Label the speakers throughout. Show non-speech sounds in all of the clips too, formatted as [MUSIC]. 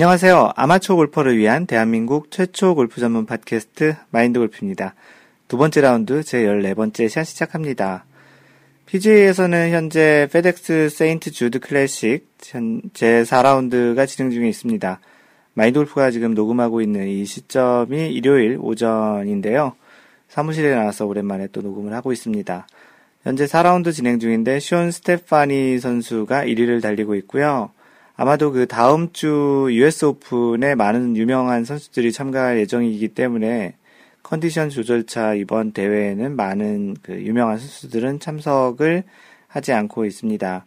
Speaker 1: 안녕하세요. 아마추어 골퍼를 위한 대한민국 최초 골프 전문 팟캐스트 마인드 골프입니다. 두 번째 라운드 제 14번째 샷 시작합니다. PGA에서는 현재 페덱스 세인트 주드 클래식 제 4라운드가 진행 중에 있습니다. 마인드 골프가 지금 녹음하고 있는 이 시점이 일요일 오전인데요. 사무실에 나와서 오랜만에 또 녹음을 하고 있습니다. 현재 4라운드 진행 중인데 숀 스테파니 선수가 1위를 달리고 있고요. 아마도 그 다음 주 US 오픈에 많은 유명한 선수들이 참가할 예정이기 때문에 컨디션 조절차 이번 대회에는 많은 그 유명한 선수들은 참석을 하지 않고 있습니다.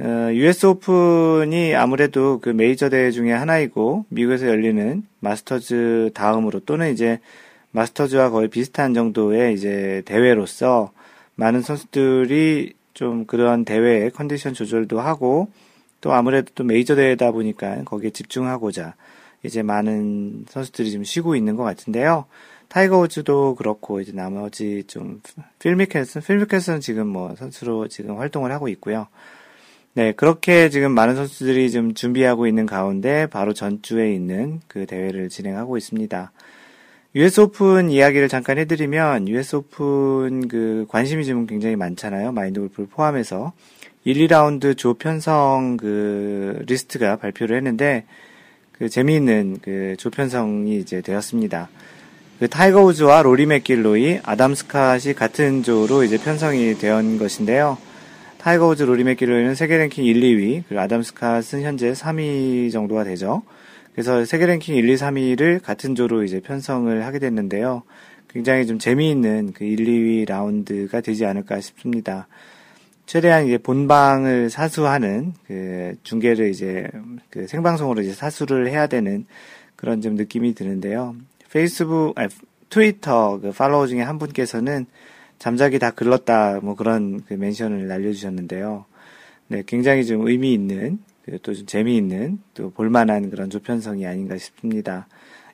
Speaker 1: 어, US 오픈이 아무래도 그 메이저 대회 중에 하나이고 미국에서 열리는 마스터즈 다음으로 또는 이제 마스터즈와 거의 비슷한 정도의 이제 대회로서 많은 선수들이 좀 그런 대회의 컨디션 조절도 하고 또 아무래도 또 메이저 대회다 보니까 거기에 집중하고자 이제 많은 선수들이 좀 쉬고 있는 것 같은데요. 타이거 우즈도 그렇고 이제 나머지 좀 필 미켈슨 필 미켈슨은 지금 뭐 선수로 지금 활동을 하고 있고요. 네, 그렇게 지금 많은 선수들이 좀 준비하고 있는 가운데 바로 전주에 있는 그 대회를 진행하고 있습니다. US 오픈 이야기를 잠깐 해드리면 US 오픈 그 관심이 지금 굉장히 많잖아요. 마인드 골프를 포함해서. 1, 2라운드 조 편성 그 리스트가 발표를 했는데 그 재미있는 그 조 편성이 이제 되었습니다. 그 타이거 우즈와 로리 맥길로이, 아담 스캇이 같은 조로 이제 편성이 된 것인데요. 타이거 우즈, 로리 맥길로이는 세계 랭킹 1, 2위, 그리고 아담 스캇은 현재 3위 정도가 되죠. 그래서 세계 랭킹 1, 2, 3위를 같은 조로 이제 편성을 하게 됐는데요. 굉장히 좀 재미있는 그 1, 2위 라운드가 되지 않을까 싶습니다. 최대한 이제 본방을 사수하는 그 중계를 이제 그 생방송으로 이제 사수를 해야 되는 그런 좀 느낌이 드는데요. 페이스북, 아니, 트위터 그 팔로워 중에 한 분께서는 잠자기 다 글렀다 뭐 그런 그 mention을 날려주셨는데요. 네, 굉장히 좀 의미 있는 또 좀 재미있는 또 볼만한 그런 조편성이 아닌가 싶습니다.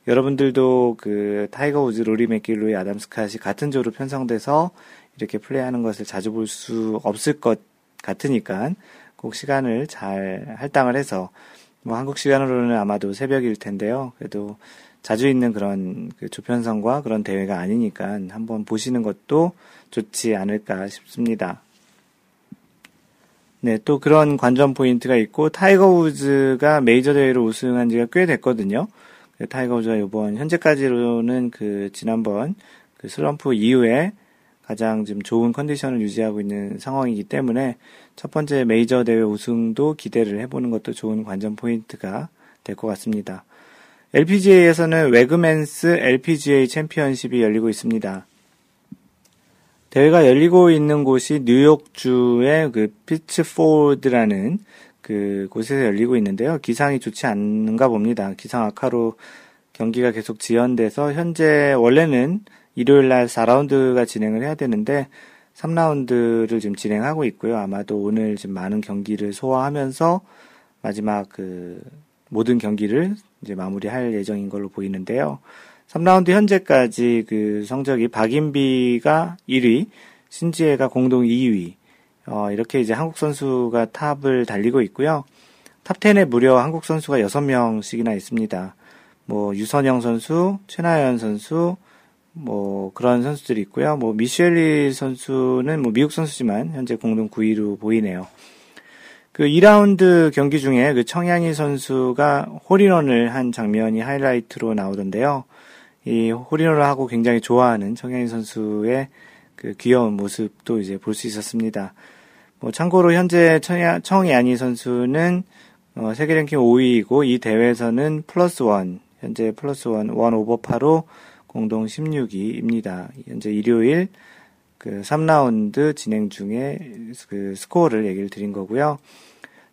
Speaker 1: 여러분들도 그 타이거 우즈, 로리 맥길로이, 아담 스캇이 같은 조로 편성돼서 이렇게 플레이하는 것을 자주 볼 수 없을 것 같으니까 꼭 시간을 잘 할당을 해서 뭐 한국 시간으로는 아마도 새벽일 텐데요. 그래도 자주 있는 그런 그 조편성과 그런 대회가 아니니까 한번 보시는 것도 좋지 않을까 싶습니다. 네, 또 그런 관전 포인트가 있고 타이거 우즈가 메이저 대회로 우승한 지가 꽤 됐거든요. 타이거 우즈가 이번 현재까지로는 그 지난번 그 슬럼프 이후에 가장 지금 좋은 컨디션을 유지하고 있는 상황이기 때문에 첫 번째 메이저 대회 우승도 기대를 해보는 것도 좋은 관전 포인트가 될 것 같습니다. LPGA에서는 웨그맨스 LPGA 챔피언십이 열리고 있습니다. 대회가 열리고 있는 곳이 뉴욕주의 그 피츠포드라는 그 곳에서 열리고 있는데요. 기상이 좋지 않은가 봅니다. 기상 악화로 경기가 계속 지연돼서 현재 원래는 일요일 날 4라운드가 진행을 해야 되는데 3라운드를 지금 진행하고 있고요. 아마도 오늘 지금 많은 경기를 소화하면서 마지막 그 모든 경기를 이제 마무리할 예정인 걸로 보이는데요. 3라운드 현재까지 그 성적이 박인비가 1위, 신지혜가 공동 2위, 어, 이렇게 이제 한국 선수가 탑을 달리고 있고요. top 10에 무려 한국 선수가 6명씩이나 있습니다. 뭐, 유선영 선수, 최나연 선수, 뭐 그런 선수들이 있고요. 뭐 미셸 위 선수는 뭐 미국 선수지만 현재 공동 9위로 보이네요. 그 2라운드 경기 중에 그 청야니 선수가 홀인원을 한 장면이 하이라이트로 나오던데요. 이 홀인원을 하고 굉장히 좋아하는 청야니 선수의 그 귀여운 모습도 이제 볼 수 있었습니다. 뭐 참고로 현재 청야, 청야니 선수는 어, 세계 랭킹 5위이고 이 대회에서는 plus one, 현재 plus one, one over par로 공동 16위입니다. 현재 일요일 그 3라운드 진행 중에 그 스코어를 얘기를 드린 거고요.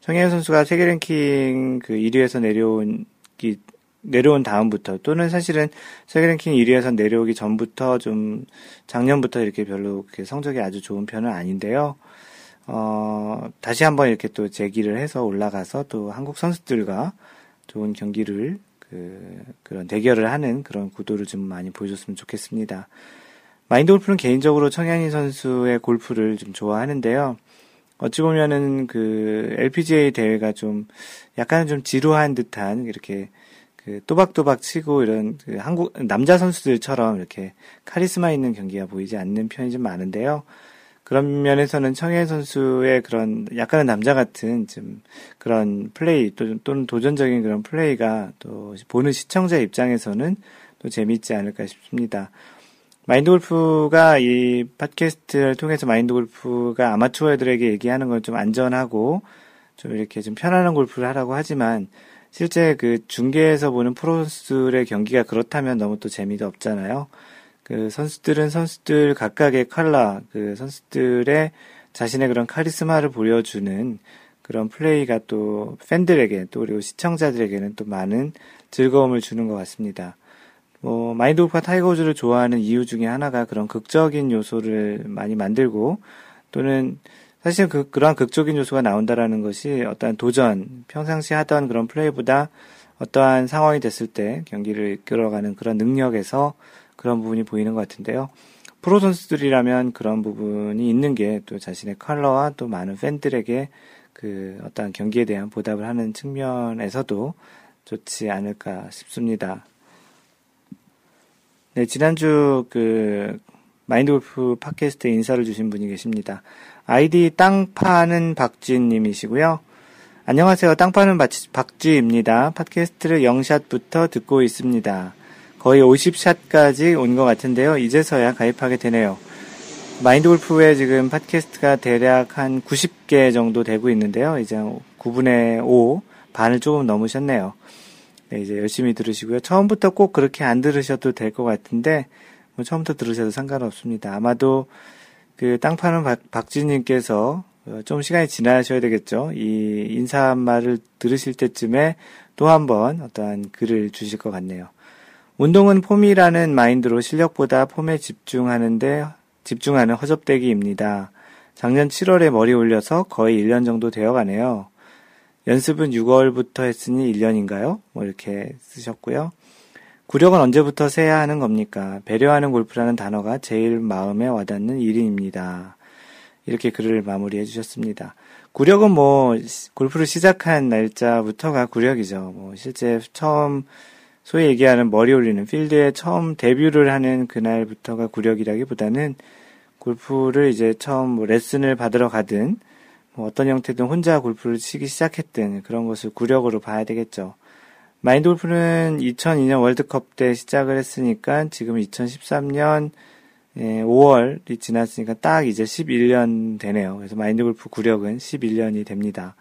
Speaker 1: 청야니 선수가 세계 랭킹 그 1위에서 내려온 기, 내려온 다음부터 또는 사실은 세계 랭킹 1위에서 내려오기 전부터 좀 작년부터 이렇게 별로 그 성적이 아주 좋은 편은 아닌데요. 어, 다시 한번 이렇게 또 재기를 해서 올라가서 또 한국 선수들과 좋은 경기를 그, 그런 대결을 하는 그런 구도를 좀 많이 보여줬으면 좋겠습니다. 마인드 골프는 개인적으로 청현희 선수의 골프를 좀 좋아하는데요. 어찌 보면은 그 LPGA 대회가 좀 약간 좀 지루한 듯한 이렇게 그 또박또박 치고 이런 그 한국 남자 선수들처럼 이렇게 카리스마 있는 경기가 보이지 않는 편이 좀 많은데요. 그런 면에서는 청해 선수의 그런 약간은 남자 같은 좀 그런 플레이 또, 또는 도전적인 그런 플레이가 또 보는 시청자 입장에서는 또 재미있지 않을까 싶습니다. 마인드 골프가 이 팟캐스트를 통해서 마인드 골프가 아마추어들에게 얘기하는 건 좀 안전하고 좀 이렇게 좀 편안한 골프를 하라고 하지만 실제 그 중계에서 보는 프로선수들의 경기가 그렇다면 너무 또 재미도 없잖아요. 그 선수들은 선수들 각각의 칼라, 그 선수들의 자신의 그런 카리스마를 보여주는 그런 플레이가 또 팬들에게 또 그리고 시청자들에게는 또 많은 즐거움을 주는 것 같습니다. 뭐 마인드 골프가 타이거 우즈를 좋아하는 이유 중에 하나가 그런 극적인 요소를 많이 만들고 또는 사실 그 그러한 극적인 요소가 나온다라는 것이 어떠한 도전 평상시 하던 그런 플레이보다 어떠한 상황이 됐을 때 경기를 이끌어가는 그런 능력에서 그런 부분이 보이는 것 같은데요. 프로 선수들이라면 그런 부분이 있는 게 또 자신의 컬러와 또 많은 팬들에게 그 어떠한 경기에 대한 보답을 하는 측면에서도 좋지 않을까 싶습니다. 네, 지난주 그 마인드 골프 팟캐스트에 인사를 주신 분이 계십니다. 아이디 땅 파는 박지님이시고요. 안녕하세요. 땅 파는 박지입니다. 팟캐스트를 0샷부터 듣고 있습니다. 거의 50샷까지 온 것 같은데요. 이제서야 가입하게 되네요. 마인드 골프에 지금 팟캐스트가 대략 한 90개 정도 되고 있는데요. 이제 9분의 5, 반을 조금 넘으셨네요. 네, 이제 열심히 들으시고요. 처음부터 꼭 그렇게 안 들으셔도 될 것 같은데, 뭐 처음부터 들으셔도 상관없습니다. 아마도 그 땅 파는 박, 박지님께서 어, 좀 시간이 지나셔야 되겠죠. 이 인사 말을 들으실 때쯤에 또 한 번 어떠한 글을 주실 것 같네요. 운동은 폼이라는 마인드로 실력보다 폼에 집중하는데 집중하는 허접대기입니다. 작년 7월에 머리 올려서 거의 1년 정도 되어 가네요. 연습은 6월부터 했으니 1년인가요? 뭐 이렇게 쓰셨고요. 구력은 언제부터 세야 하는 겁니까? 배려하는 골프라는 단어가 제일 마음에 와닿는 일입니다. 이렇게 글을 마무리해 주셨습니다. 구력은 뭐 골프를 시작한 날짜부터가 구력이죠. 뭐 실제 처음 소위 얘기하는 머리 올리는 필드에 처음 데뷔를 하는 그날부터가 구력이라기보다는 골프를 이제 처음 뭐 레슨을 받으러 가든 뭐 어떤 형태든 혼자 골프를 치기 시작했든 그런 것을 구력으로 봐야 되겠죠. 마인드 골프는 2002년 월드컵 때 시작을 했으니까 지금 2013년 5월이 예, 지났으니까 딱 이제 11년 되네요. 그래서 마인드 골프 구력은 11년이 됩니다.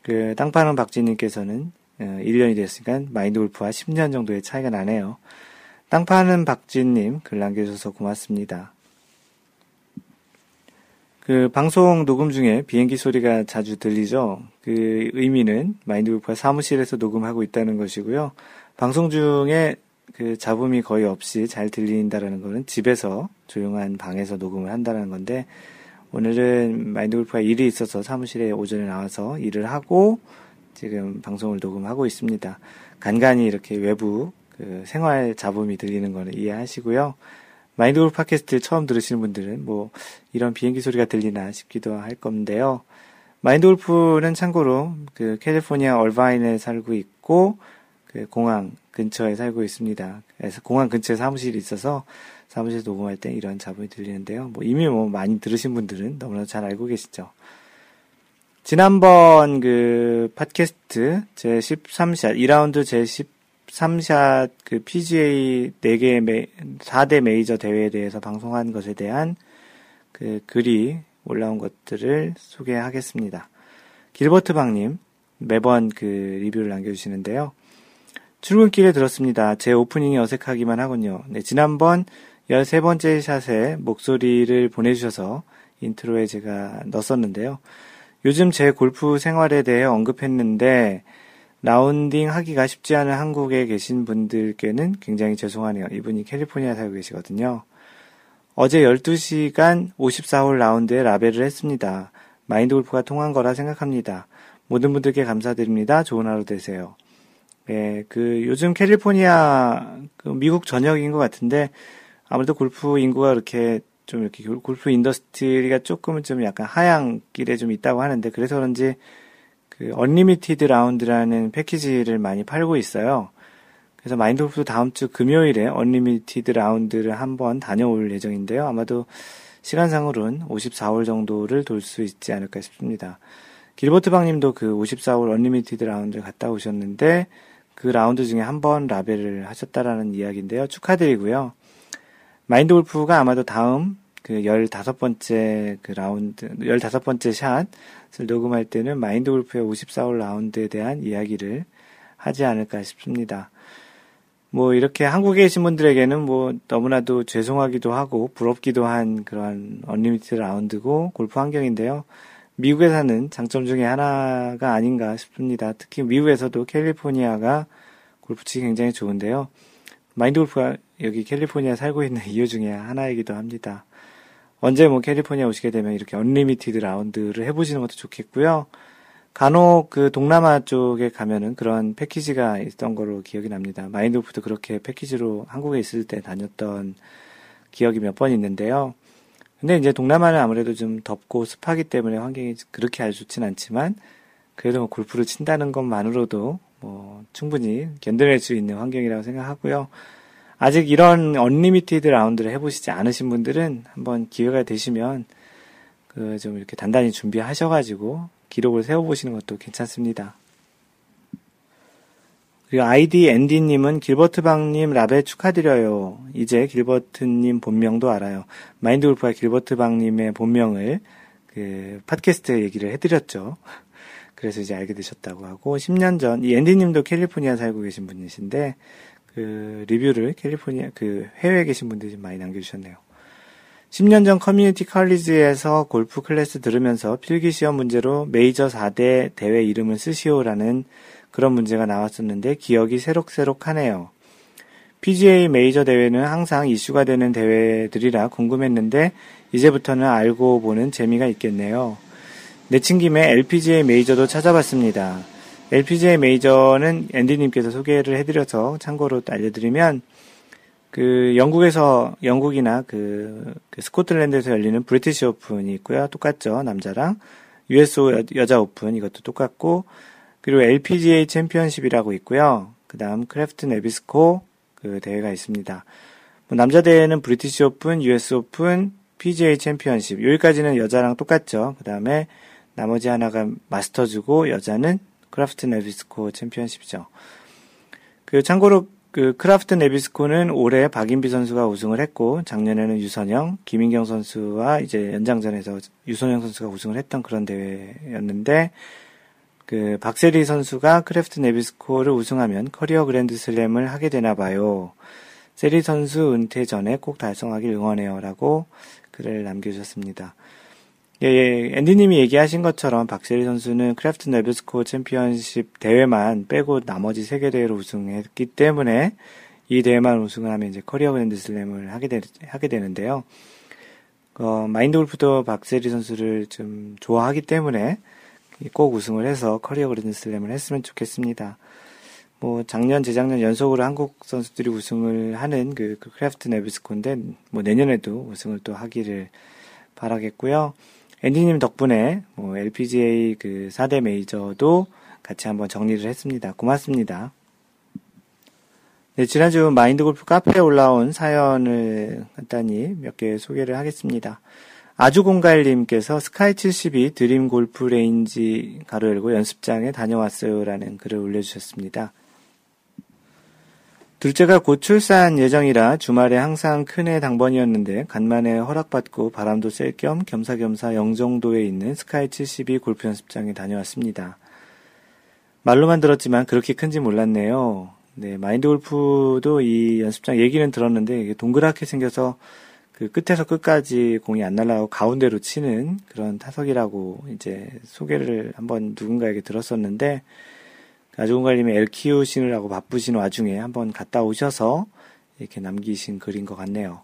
Speaker 1: 그 땅파는 박진님께서는 1년이 어, 됐으니까 마인드 골프와 10년 정도의 차이가 나네요. 땅 파는 박진님 글 남겨주셔서 고맙습니다. 그 방송 녹음 중에 비행기 소리가 자주 들리죠. 그 의미는 마인드 골프가 사무실에서 녹음하고 있다는 것이고요. 방송 중에 그 잡음이 거의 없이 잘 들린다라는 것은 집에서 조용한 방에서 녹음을 한다는 건데 오늘은 마인드 골프가 일이 있어서 사무실에 오전에 나와서 일을 하고 지금 방송을 녹음하고 있습니다. 간간히 이렇게 외부 그 생활 잡음이 들리는 거는 이해하시고요. 마인드 골프 팟캐스트 처음 들으시는 분들은 뭐 이런 비행기 소리가 들리나 싶기도 할 건데요. 마인드 골프는 참고로 그 캘리포니아 얼바인에 살고 있고 그 공항 근처에 살고 있습니다. 그래서 공항 근처에 사무실이 있어서 사무실 녹음할 때 이런 잡음이 들리는데요. 뭐 이미 뭐 많이 들으신 분들은 너무나 잘 알고 계시죠. 지난번 그 팟캐스트 제 13샷 2라운드 제 10. 3샷 그 PGA 4개 메, 4대 메이저 대회에 대해서 방송한 것에 대한 그 글이 올라온 것들을 소개하겠습니다. 길버트방님 매번 그 리뷰를 남겨주시는데요. 출근길에 들었습니다. 제 오프닝이 어색하기만 하군요. 네, 지난번 13번째 샷에 목소리를 보내주셔서 인트로에 제가 넣었었는데요. 요즘 제 골프 생활에 대해 언급했는데 라운딩 하기가 쉽지 않은 한국에 계신 분들께는 굉장히 죄송하네요. 이분이 캘리포니아에 살고 계시거든요. 어제 12시간 54홀 라운드에 라베를 했습니다. 마인드 골프가 통한 거라 생각합니다. 모든 분들께 감사드립니다. 좋은 하루 되세요. 네, 그 요즘 캘리포니아 그 미국 전역인 것 같은데 아무래도 골프 인구가 그렇게 좀 이렇게 골프 industry가 조금은 좀 약간 하향 길에 좀 있다고 하는데 그래서 그런지 그 unlimited 라운드라는 패키지를 많이 팔고 있어요. 그래서 마인드 골프도 다음 주 금요일에 unlimited 라운드를 한번 다녀올 예정인데요. 아마도 시간상으로는 54홀 정도를 돌 수 있지 않을까 싶습니다. 길버트 방님도 그 54홀 unlimited 라운드를 갔다 오셨는데 그 라운드 중에 한 번 라베를 하셨다라는 이야기인데요. 축하드리고요. 마인드 골프가 아마도 다음 그 15번째 그 라운드, 15번째 샷을 녹음할 때는 마인드 골프의 54홀 라운드에 대한 이야기를 하지 않을까 싶습니다. 뭐 이렇게 한국에 계신 분들에게는 뭐 너무나도 죄송하기도 하고 부럽기도 한 그런 unlimited 라운드고 골프 환경인데요. 미국에 사는 장점 중에 하나가 아닌가 싶습니다. 특히 미국에서도 캘리포니아가 골프 치기 굉장히 좋은데요. 마인드 골프가 여기 캘리포니아 살고 있는 [LAUGHS] 이유 중에 하나이기도 합니다. 언제 뭐 캘리포니아 오시게 되면 이렇게 unlimited 라운드를 해보시는 것도 좋겠고요. 간혹 그 동남아 쪽에 가면은 그런 패키지가 있던 걸로 기억이 납니다. 마인드 골프도 그렇게 패키지로 한국에 있을 때 다녔던 기억이 몇 번 있는데요. 근데 이제 동남아는 아무래도 좀 덥고 습하기 때문에 환경이 그렇게 아주 좋진 않지만 그래도 뭐 골프를 친다는 것만으로도 뭐 충분히 견뎌낼 수 있는 환경이라고 생각하고요. 아직 이런 unlimited 라운드를 해보시지 않으신 분들은 한번 기회가 되시면 그 좀 이렇게 단단히 준비하셔가지고 기록을 세워보시는 것도 괜찮습니다. 그리고 아이디 앤디님은 길버트방님 라베 축하드려요. 이제 길버트님 본명도 알아요. 마인드 골프가 길버트방님의 본명을 그 팟캐스트 얘기를 해드렸죠. 그래서 이제 알게 되셨다고 하고 10년 전 이 앤디님도 캘리포니아 살고 계신 분이신데 그 리뷰를 캘리포니아 그 해외에 계신 분들이 많이 남겨주셨네요. 10년 전 community college에서 골프 클래스 들으면서 필기 시험 문제로 메이저 4대 대회 이름을 쓰시오라는 그런 문제가 나왔었는데 기억이 새록새록하네요. PGA 메이저 대회는 항상 이슈가 되는 대회들이라 궁금했는데 이제부터는 알고 보는 재미가 있겠네요. 내친 김에 LPGA 메이저도 찾아봤습니다. LPGA 메이저는 앤디님께서 소개를 해드려서 참고로 알려드리면 그 영국에서 영국이나 그, 그 스코틀랜드에서 열리는 브리티시 오픈이 있고요. 똑같죠 남자랑 US 여자 오픈 이것도 똑같고 그리고 LPGA 챔피언십이라고 있고요. 그 다음 크래프트 네비스코 그 대회가 있습니다. 뭐 남자 대회는 브리티시 오픈, US 오픈, PGA 챔피언십. 여기까지는 여자랑 똑같죠. 그 다음에 나머지 하나가 마스터즈고 여자는 크래프트 네비스코 챔피언십이죠. 그 참고로 그 크라프트 네비스코는 올해 박인비 선수가 우승을 했고 작년에는 유선영, 김인경 선수와 이제 연장전에서 유선영 선수가 우승을 했던 그런 대회였는데 그 박세리 선수가 크래프트 네비스코를 우승하면 커리어 그랜드슬램을 하게 되나 봐요. 세리 선수 은퇴 전에 꼭 달성하길 응원해요라고 글을 남겨주셨습니다. 예, 예, 앤디님이 얘기하신 것처럼 박세리 선수는 크래프트 네비스코 챔피언십 대회만 빼고 나머지 세 개 대회를 우승했기 때문에 이 대회만 우승을 하면 이제 커리어 그랜드슬램을 하게, 되, 하게 되는데요. 어, 마인드 골프도 박세리 선수를 좀 좋아하기 때문에 꼭 우승을 해서 커리어 그랜드슬램을 했으면 좋겠습니다. 뭐 작년 재작년 연속으로 한국 선수들이 우승을 하는 그, 그 크래프트 네비스코인데 뭐 내년에도 우승을 또 하기를 바라겠고요. 앤디님 덕분에 뭐 LPGA 그 4대 메이저도 같이 한번 정리를 했습니다. 고맙습니다. 네, 지난주 마인드 골프 카페에 올라온 사연을 간단히 몇 개 소개를 하겠습니다. 아주공갈님께서 스카이 72 드림 골프 레인지 괄호 열고 연습장에 다녀왔어요라는 글을 올려주셨습니다. 둘째가 곧 출산 예정이라 주말에 항상 큰애 당번이었는데 간만에 허락받고 바람도 쐴 겸 겸사겸사 영종도에 있는 스카이 72 골프 연습장에 다녀왔습니다. 말로만 들었지만 그렇게 큰지 몰랐네요. 네, 마인드 골프도 이 연습장 얘기는 들었는데 동그랗게 생겨서 그 끝에서 끝까지 공이 안 날아가고 가운데로 치는 그런 타석이라고 이제 소개를 한번 누군가에게 들었었는데 나주공관님이 애 키우시느라고 바쁘신 와중에 한번 갔다 오셔서 이렇게 남기신 글인 것 같네요.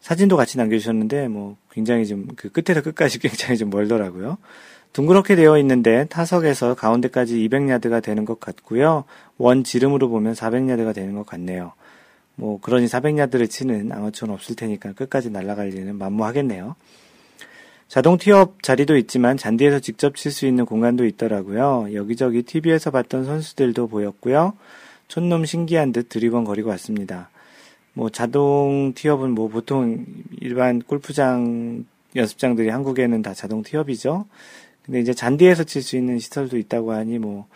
Speaker 1: 사진도 같이 남겨주셨는데 뭐 굉장히 좀 그 끝에서 끝까지 [LAUGHS] 굉장히 좀 멀더라고요. 둥그렇게 되어 있는데 타석에서 가운데까지 200야드가 되는 것 같고요. 원 지름으로 보면 400야드가 되는 것 같네요. 뭐 그러니 400야드를 치는 아마추어는 없을 테니까 끝까지 날아갈 리는 만무하겠네요. 자동 티업 자리도 있지만 잔디에서 직접 칠 수 있는 공간도 있더라고요. 여기저기 TV에서 봤던 선수들도 보였고요. 촌놈 신기한 듯 드리번 거리고 왔습니다. 뭐 자동 티업은 뭐 보통 일반 골프장 연습장들이 한국에는 다 자동 티업이죠. 근데 이제 잔디에서 칠 수 있는 시설도 있다고 하니 뭐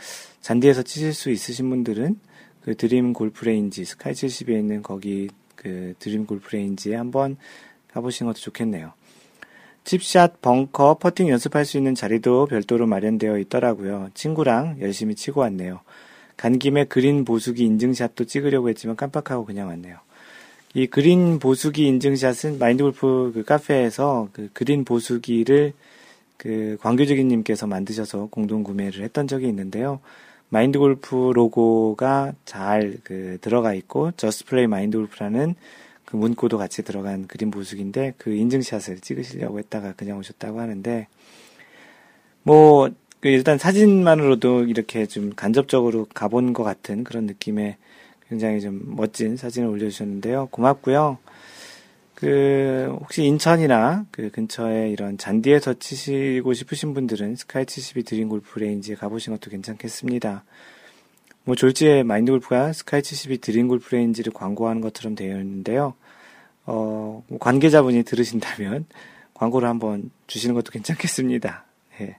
Speaker 1: 잔디에서 치실 수 있으신 분들은 그 드림 골프 레인지 스카이 72에 있는 거기 그 드림 골프 레인지에 한번 가보시는 것도 좋겠네요. 칩샷, 벙커, 퍼팅 연습할 수 있는 자리도 별도로 마련되어 있더라고요. 친구랑 열심히 치고 왔네요. 간 김에 그린 보수기 인증샷도 찍으려고 했지만 깜빡하고 그냥 왔네요. 이 그린 보수기 인증샷은 마인드 골프 그 카페에서 그 그린 보수기를 그 광교적인님께서 만드셔서 공동 구매를 했던 적이 있는데요. 마인드 골프 로고가 잘 그 들어가 있고 Just Play 마인드 골프라는 그 문구도 같이 들어간 그린 보수기인데 그 인증샷을 찍으시려고 했다가 그냥 오셨다고 하는데 뭐그 일단 사진만으로도 이렇게 좀 간접적으로 가본 것 같은 그런 느낌의 굉장히 좀 멋진 사진을 올려주셨는데요. 고맙고요. 그 혹시 인천이나 그 근처에 이런 잔디에서 치시고 싶으신 분들은 스카이 72 드림 골프 레인지에 가보신 것도 괜찮겠습니다. 뭐 졸지에 마인드 골프가 스카이 72 드림 골프 레인지를 광고하는 것처럼 되어 있는데요. 어, 뭐 관계자분이 들으신다면 [LAUGHS] 광고를 한번 주시는 것도 괜찮겠습니다. 예.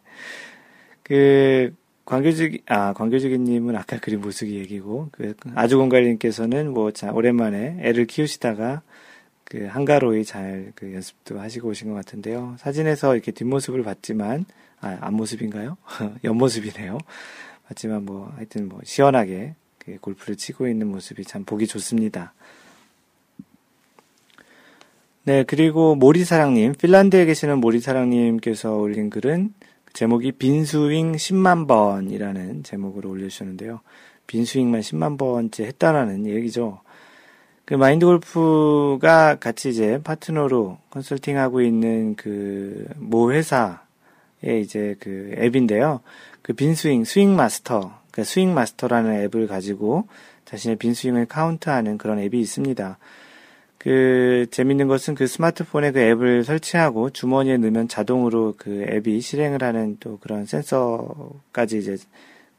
Speaker 1: 그, 광교주기, 아, 광교주기님은 아까 그린 모습이 얘기고, 그, 아주공갈님께서는 뭐, 자, 오랜만에 애를 키우시다가, 그, 한가로이 잘, 그, 연습도 하시고 오신 것 같은데요. 사진에서 이렇게 뒷모습을 봤지만, 아, 앞모습인가요? [LAUGHS] 옆모습이네요. 봤지만 뭐, 하여튼 뭐, 시원하게, 그 골프를 치고 있는 모습이 참 보기 좋습니다. 네, 그리고 모리사랑님, 핀란드에 계시는 모리사랑님께서 올린 글은 제목이 빈스윙 10만 번이라는 제목으로 올려주셨는데요. 빈스윙만 10만 번째 했다라는 얘기죠. 그 마인드 골프가 같이 이제 파트너로 컨설팅하고 있는 그 모 회사의 이제 그 앱인데요. 그 빈스윙, 스윙 마스터, 그 스윙 마스터라는 앱을 가지고 자신의 빈스윙을 카운트하는 그런 앱이 있습니다. 그 재밌는 것은 그 스마트폰에 그 앱을 설치하고 주머니에 넣으면 자동으로 그 앱이 실행을 하는 또 그런 센서까지 이제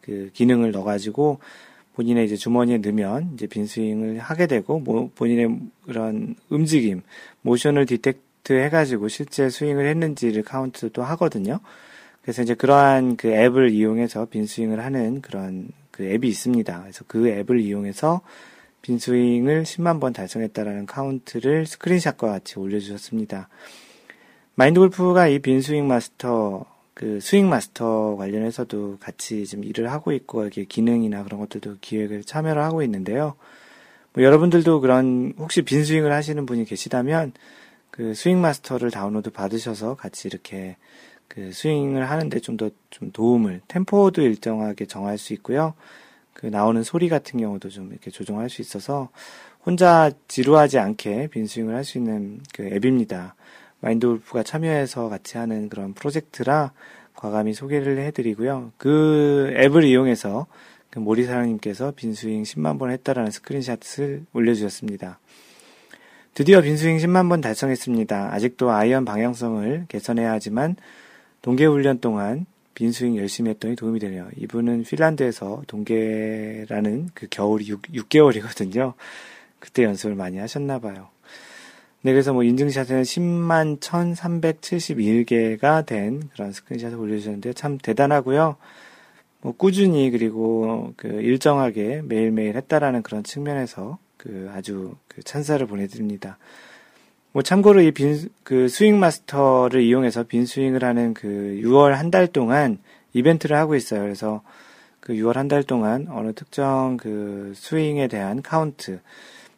Speaker 1: 그 기능을 넣어가지고 본인의 이제 주머니에 넣으면 이제 빈스윙을 하게 되고 뭐 본인의 그런 움직임, 모션을 detect 해가지고 실제 스윙을 했는지를 카운트도 하거든요. 그래서 이제 그러한 그 앱을 이용해서 빈스윙을 하는 그런 그 앱이 있습니다. 그래서 그 앱을 이용해서 빈스윙을 10만 번 달성했다라는 카운트를 스크린샷과 같이 올려주셨습니다. 마인드 골프가 이 빈스윙 마스터, 그 스윙 마스터 관련해서도 같이 지금 일을 하고 있고, 이렇게 기능이나 그런 것들도 기획을 참여를 하고 있는데요. 뭐 여러분들도 그런, 혹시 빈스윙을 하시는 분이 계시다면, 그 스윙 마스터를 다운로드 받으셔서 같이 이렇게 그 스윙을 하는데 좀 더좀 좀 도움을, 템포도 일정하게 정할 수 있고요. 그 나오는 소리 같은 경우도 좀 이렇게 조정할 수 있어서 혼자 지루하지 않게 빈스윙을 할 수 있는 그 앱입니다. 마인드 골프가 참여해서 같이 하는 그런 프로젝트라 과감히 소개를 해드리고요. 그 앱을 이용해서 그 모리사랑님께서 빈스윙 10만 번 했다라는 스크린샷을 올려주셨습니다. 드디어 빈스윙 10만 번 달성했습니다. 아직도 아이언 방향성을 개선해야 하지만 동계훈련 동안 빈스윙 열심히 했더니 도움이 되네요. 이분은 핀란드에서 동계라는 그 겨울이 6, 6개월이거든요. 그때 연습을 많이 하셨나 봐요. 네, 그래서 뭐 인증샷에는 10만 1371개가 된 그런 스크린샷을 올려주셨는데 참 대단하고요. 뭐 꾸준히 그리고 그 일정하게 매일매일 했다라는 그런 측면에서 그 아주 그 찬사를 보내드립니다. 뭐 참고로 이 빈, 그 스윙 마스터를 이용해서 빈 스윙을 하는 그 6월 한 달 동안 이벤트를 하고 있어요. 그래서 그 6월 한 달 동안 어느 특정 그 스윙에 대한 카운트.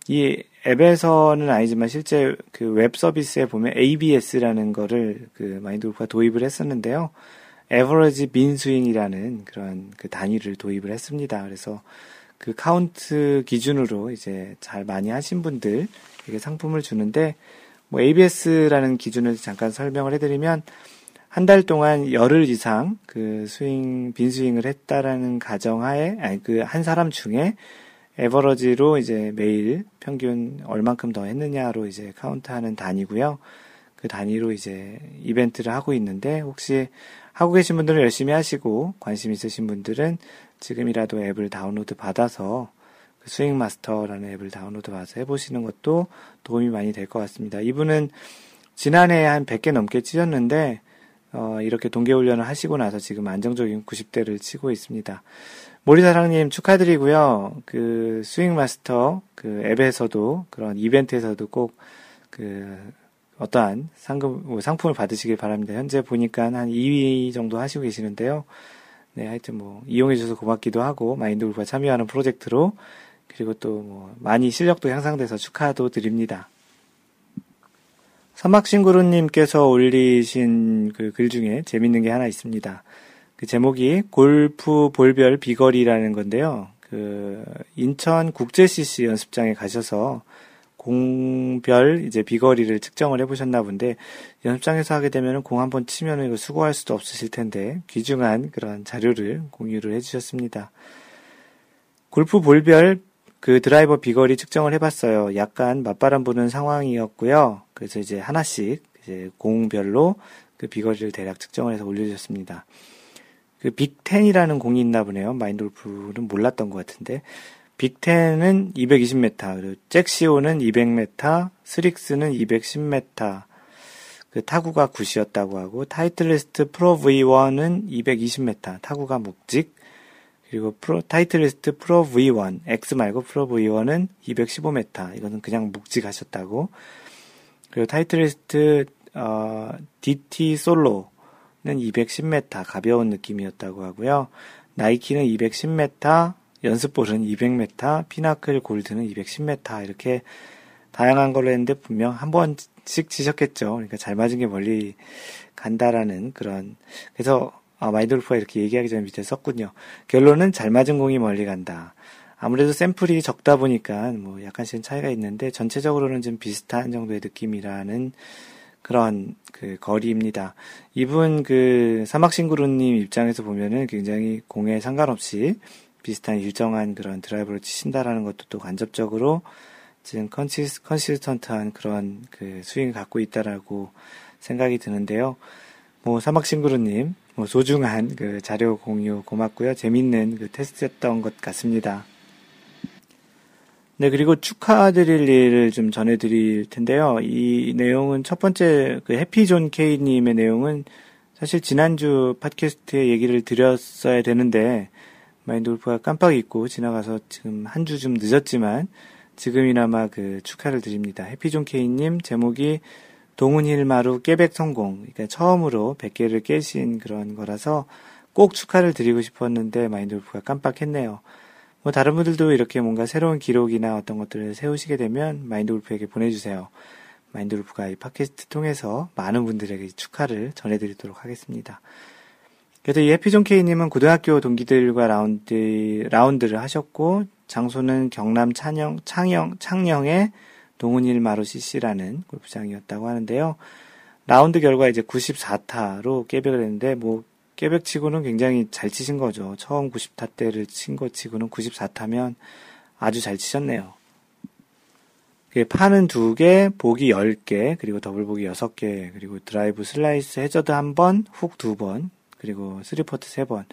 Speaker 1: 이 앱에서는 아니지만 실제 그 웹 서비스에 보면 ABS라는 거를 그 마인드 골프가 도입을 했었는데요. average 빈 스윙이라는 그런 그 단위를 도입을 했습니다. 그래서 그 카운트 기준으로 이제 잘 많이 하신 분들 에게 상품을 주는데 뭐 ABS라는 기준을 잠깐 설명을 해드리면 한 달 동안 열흘 이상 그 스윙 빈 스윙을 했다라는 가정하에 아니 그 한 사람 중에 average로 이제 매일 평균 얼만큼 더 했느냐로 이제 카운트하는 단위고요. 그 단위로 이제 이벤트를 하고 있는데 혹시 하고 계신 분들은 열심히 하시고 관심 있으신 분들은 지금이라도 앱을 다운로드 받아서 그 스윙 마스터라는 앱을 다운로드 받아서 해보시는 것도 도움이 많이 될 것 같습니다. 이분은 지난해에 한 100개 넘게 치셨는데 어, 이렇게 동계훈련을 하시고 나서 지금 안정적인 90대를 치고 있습니다. 모리사랑님 축하드리고요. 그 스윙 마스터 그 앱에서도 그런 이벤트에서도 꼭 그 어떠한 상금 뭐 상품을 받으시길 바랍니다. 현재 보니까 한 2위 정도 하시고 계시는데요. 네, 하여튼 뭐 이용해 주셔서 고맙기도 하고 마인드 골프가 참여하는 프로젝트로 그리고 또 뭐 많이 실력도 향상돼서 축하도 드립니다. 사막신구루님께서 올리신 그 글 중에 재밌는 게 하나 있습니다. 그 제목이 골프 볼별 비거리라는 건데요. 그 인천 국제 CC 연습장에 가셔서 공별 이제 비거리를 측정을 해보셨나 본데 연습장에서 하게 되면 공 한 번 치면 이거 수고할 수도 없으실 텐데 귀중한 그런 자료를 공유를 해주셨습니다. 골프 볼별 그 드라이버 비거리 측정을 해봤어요. 약간 맞바람 부는 상황이었고요. 그래서 이제 하나씩 이제 공별로 그 비거리를 대략 측정을 해서 올려주셨습니다. 그 빅10이라는 공이 있나 보네요. 마인드 골프는 몰랐던 것 같은데. 빅10은 220m, 그리고 젝시오는 200m, 스릭슨은 210m, 그 타구가 good이었다고 하고, 타이틀리스트 프로 V1은 220m, 타구가 묵직, 그리고 프로, 타이틀리스트 프로 V1, X 말고 프로 V1은 215m. 이거는 그냥 묵직하셨다고. 그리고 타이틀리스트, 어, DT 솔로는 210m, 가벼운 느낌이었다고 하고요. 나이키는 210m, 연습볼은 200m, 피나클 골드는 210m, 이렇게 다양한 걸로 했는데 분명 한 번씩 치셨겠죠. 그러니까 잘 맞은 게 멀리 간다라는 그런, 그래서 아, 마인드 골프가 이렇게 얘기하기 전에 밑에 썼군요. 결론은 잘 맞은 공이 멀리 간다. 아무래도 샘플이 적다 보니까 뭐 약간씩은 차이가 있는데 전체적으로는 좀 비슷한 정도의 느낌이라는 그런 그 거리입니다. 이분 그 사막싱그루님 입장에서 보면은 굉장히 공에 상관없이 비슷한 일정한 그런 드라이브를 치신다라는 것도 또 간접적으로 지금 consis, consistent한 그런 그 스윙을 갖고 있다라고 생각이 드는데요. 뭐 사막싱그루님 뭐 소중한 그 자료 공유 고맙고요. 재밌는 그 테스트였던 것 같습니다. 네, 그리고 축하드릴 일을 좀 전해드릴 텐데요. 이 내용은 첫 번째 그 해피존 K님의 내용은 사실 지난주 팟캐스트에 얘기를 드렸어야 되는데 마인드 골프가 깜빡 잊고 지나가서 지금 한 주 좀 늦었지만 지금이나마 그 축하를 드립니다. 해피존 K님 제목이 동훈힐마루 깨백 성공. 그러니까 처음으로 100개를 깨신 그런 거라서 꼭 축하를 드리고 싶었는데 마인돌프가 깜빡했네요. 뭐 다른 분들도 이렇게 뭔가 새로운 기록이나 어떤 것들을 세우시게 되면 마인드골프에게 보내주세요. 마인드골프가 이 팟캐스트 통해서 많은 분들에게 축하를 전해드리도록 하겠습니다. 그래서 이 해피존 K님은 고등학교 동기들과 라운드, 라운드를 하셨고, 장소는 경남 찬영, 창영, 창녕의 동훈일 마루 CC라는 골프장이었다고 하는데요. 라운드 결과 이제 94타로 깨백을 했는데 뭐 깨백 치고는 굉장히 잘 치신 거죠. 처음 90타 대를 친 거 치고는 94타면 아주 잘 치셨네요. 파는 2개, 보기 10개, 그리고 더블 보기 6개, 그리고 드라이브 슬라이스 해저드 1번, 훅 2번, 그리고 3퍼트 3번.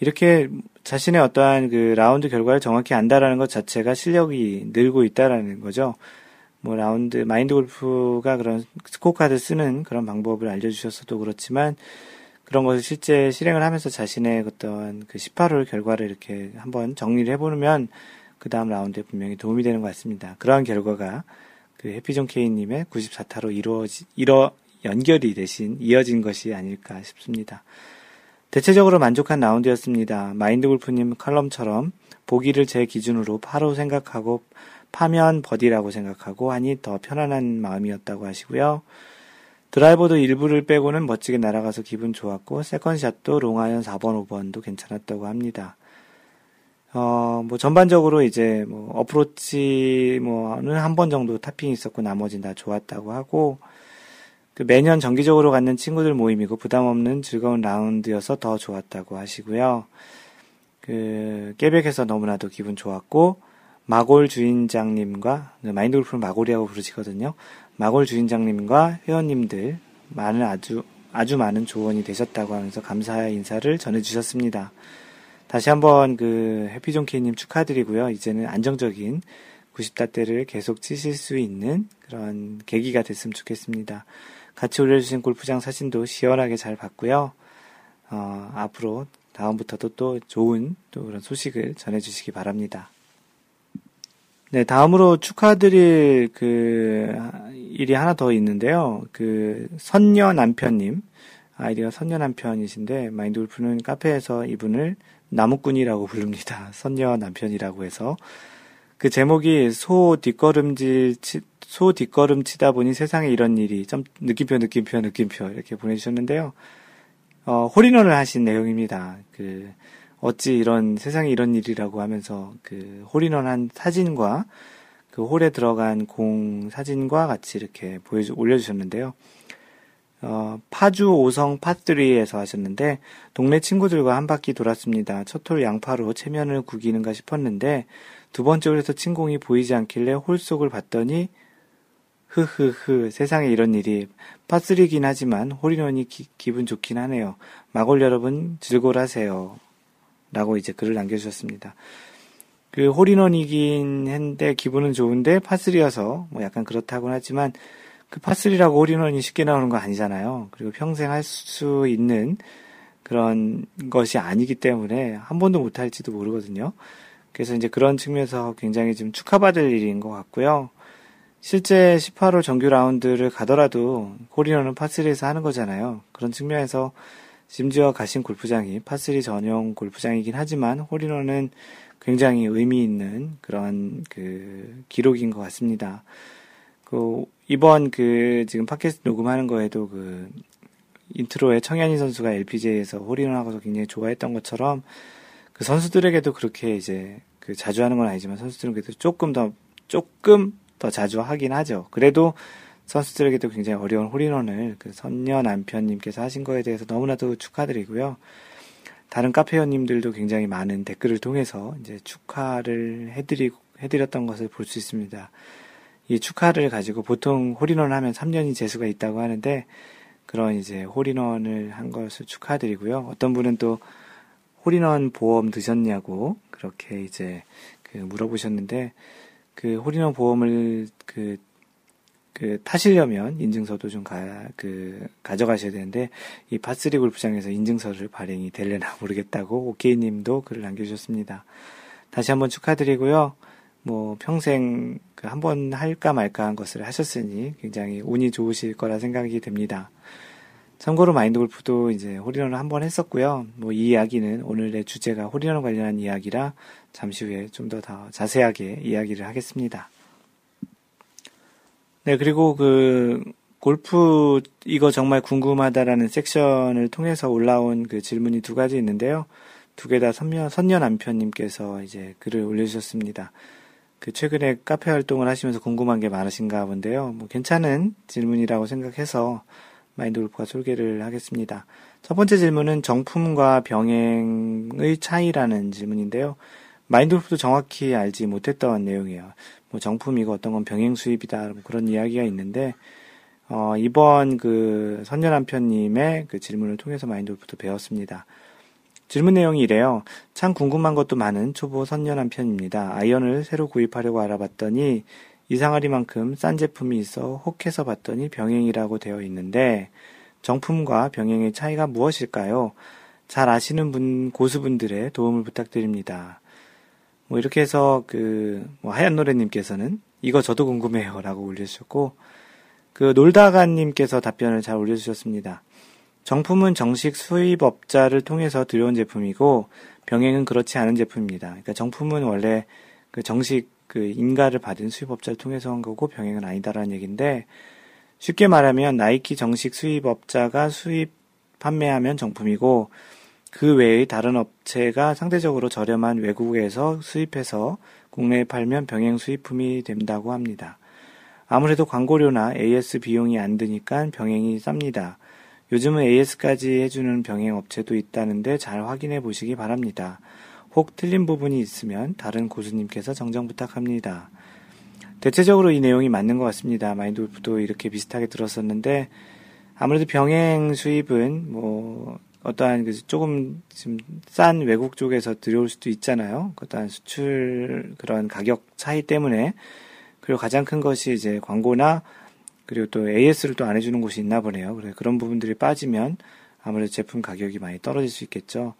Speaker 1: 이렇게 자신의 어떠한 그 라운드 결과를 정확히 안다라는 것 자체가 실력이 늘고 있다라는 거죠. 뭐 라운드 마인드 골프가 그런 스코어 카드 쓰는 그런 방법을 알려주셨어도 그렇지만 그런 것을 실제 실행을 하면서 자신의 어떤 그 18홀 결과를 이렇게 한번 정리를 해보면 그 다음 라운드에 분명히 도움이 되는 것 같습니다. 그러한 결과가 그 해피존 케이님의 94타로 이루어지, 이뤄, 연결이 되신, 이어진 것이 아닐까 싶습니다. 대체적으로 만족한 라운드였습니다. 마인드 골프님 칼럼처럼 보기를 제 기준으로 파로 생각하고 파면 버디라고 생각하고 하니 더 편안한 마음이었다고 하시고요. 드라이버도 일부를 빼고는 멋지게 날아가서 기분 좋았고 second shot도 long iron 4번, 5번도 괜찮았다고 합니다. 어, 뭐 전반적으로 이제 뭐 어프로치 뭐는 한 번 정도 topping이 있었고 나머지는 다 좋았다고 하고 그 매년 정기적으로 갖는 친구들 모임이고 부담 없는 즐거운 라운드여서 더 좋았다고 하시고요. 그 깨백에서 너무나도 기분 좋았고 마골 주인장님과 네, 마인드 골프는 마골이라고 부르시거든요. 마골 주인장님과 회원님들 많은 아주 아주 많은 조언이 되셨다고 하면서 감사의 인사를 전해주셨습니다. 다시 한번 그 해피존케이님 축하드리고요. 이제는 안정적인 90다대를 계속 치실 수 있는 그런 계기가 됐으면 좋겠습니다. 같이 올려주신 골프장 사진도 시원하게 잘 봤고요. 어, 앞으로 다음부터도 또 좋은 또 그런 소식을 전해주시기 바랍니다. 네, 다음으로 축하드릴 그 일이 하나 더 있는데요. 그 선녀 남편님 아이디가 선녀 남편이신데 마인드 골프는 카페에서 이분을 나무꾼이라고 부릅니다. [LAUGHS] 선녀 남편이라고 해서 그 제목이 소 뒷걸음질 치, 소 뒷걸음 치다 보니 세상에 이런 일이 좀 느낌표 느낌표 느낌표 이렇게 보내주셨는데요. 어, 홀인원을 하신 내용입니다. 그 어찌 이런 세상에 이런 일이라고 하면서 그 홀인원 한 사진과 그 홀에 들어간 공 사진과 같이 이렇게 보여주 올려주셨는데요. 어, 파주 오성 파3에서 하셨는데 동네 친구들과 한 바퀴 돌았습니다. 첫 홀 양파로 체면을 구기는가 싶었는데 두 번째 홀에서 친 공이 보이지 않길래 홀 속을 봤더니 흐흐흐 세상에 이런 일이 파3긴 하지만 홀인원이 기, 분 좋긴 하네요. 마골 여러분 즐거울하세요. 라고 이제 글을 남겨주셨습니다. 그 홀인원이긴 했는데 기분은 좋은데 파3여서 뭐 약간 그렇다고는 하지만 그 파3라고 홀인원이 쉽게 나오는 거 아니잖아요. 그리고 평생 할 수 있는 그런 것이 아니기 때문에 한 번도 못 할지도 모르거든요. 그래서 이제 그런 측면에서 굉장히 좀 축하받을 일인 것 같고요. 실제 18홀 정규 라운드를 가더라도 홀인원은 파3에서 하는 거잖아요. 그런 측면에서 심지어 가신 골프장이 파3 전용 골프장이긴 하지만 홀인원은 굉장히 의미 있는 그런 그 기록인 것 같습니다. 그 이번 그 지금 팟캐스트 녹음하는 거에도 그 intro에 청현희 선수가 LPGA에서 홀인원하고서 굉장히 좋아했던 것처럼 그 선수들에게도 그렇게 이제 그 자주 하는 건 아니지만 선수들에게도 조금 더 조금 더 자주 하긴 하죠. 그래도 선수들에게도 굉장히 어려운 홀인원을 그 선녀 남편님께서 하신 거에 대해서 너무나도 축하드리고요. 다른 카페 회원님들도 굉장히 많은 댓글을 통해서 이제 축하를 해드리고, 해드렸던 것을 볼 수 있습니다. 이 축하를 가지고 보통 홀인원 하면 3년이 재수가 있다고 하는데 그런 이제 홀인원을 한 것을 축하드리고요. 어떤 분은 또 홀인원 보험 드셨냐고 그렇게 이제 그 물어보셨는데 그 홀인원 보험을 그, 그 타시려면 인증서도 좀 가, 그, 가져가셔야 되는데, 이 파3 골프장에서 인증서를 발행이 될려나 [LAUGHS] 모르겠다고 오케이 님도 글을 남겨주셨습니다. 다시 한번 축하드리고요. 뭐, 평생 그 한 번 할까 말까 한 것을 하셨으니 굉장히 운이 좋으실 거라 생각이 됩니다. 참고로 마인드 골프도 이제 홀인원을 한 번 했었고요. 뭐 이 이야기는 오늘의 주제가 홀인원 관련한 이야기라 잠시 후에 좀 더 더 자세하게 이야기를 하겠습니다. 네, 그리고 그 골프 이거 정말 궁금하다라는 섹션을 통해서 올라온 그 질문이 두 가지 있는데요. 두 개 다 선녀, 선녀 남편님께서 이제 글을 올려주셨습니다. 그 최근에 카페 활동을 하시면서 궁금한 게 많으신가 본데요. 뭐 괜찮은 질문이라고 생각해서 마인드 골프가 소개를 하겠습니다. 첫 번째 질문은 정품과 병행의 차이라는 질문인데요. 마인드 골프도 정확히 알지 못했던 내용이에요. 뭐 정품이고 어떤 건 병행 수입이다 뭐 그런 이야기가 있는데 어, 이번 그 선녀 남편님의 그 질문을 통해서 마인드 골프도 배웠습니다. 질문 내용이 이래요. 참 궁금한 것도 많은 초보 선녀 남편입니다. 아이언을 새로 구입하려고 알아봤더니 이상하리만큼 싼 제품이 있어 혹해서 봤더니 병행이라고 되어 있는데 정품과 병행의 차이가 무엇일까요? 잘 아시는 분, 고수분들의 도움을 부탁드립니다. 뭐 이렇게 해서 그 뭐 하얀 노래님께서는 이거 저도 궁금해요라고 올려주셨고 그 놀다가님께서 답변을 잘 올려주셨습니다. 정품은 정식 수입업자를 통해서 들여온 제품이고 병행은 그렇지 않은 제품입니다. 그러니까 정품은 원래 그 정식 그 인가를 받은 수입업자를 통해서 한 거고 병행은 아니다라는 얘기인데 쉽게 말하면 나이키 정식 수입업자가 수입 판매하면 정품이고 그 외의 다른 업체가 상대적으로 저렴한 외국에서 수입해서 국내에 팔면 병행 수입품이 된다고 합니다. 아무래도 광고료나 AS 비용이 안 드니까 병행이 쌉니다. 요즘은 AS까지 해주는 병행 업체도 있다는데 잘 확인해 보시기 바랍니다. 혹 틀린 부분이 있으면 다른 고수님께서 정정 부탁합니다. 대체적으로 이 내용이 맞는 것 같습니다. 마인드골프도 이렇게 비슷하게 들었었는데 아무래도 병행 수입은 뭐 어떠한 그 조금 좀싼 외국 쪽에서 들여올 수도 있잖아요. 어떠한 수출 그런 가격 차이 때문에 그리고 가장 큰 것이 이제 광고나 그리고 또 AS를 또 안 해주는 곳이 있나 보네요. 그래 그런 부분들이 빠지면 아무래도 제품 가격이 많이 떨어질 수 있겠죠.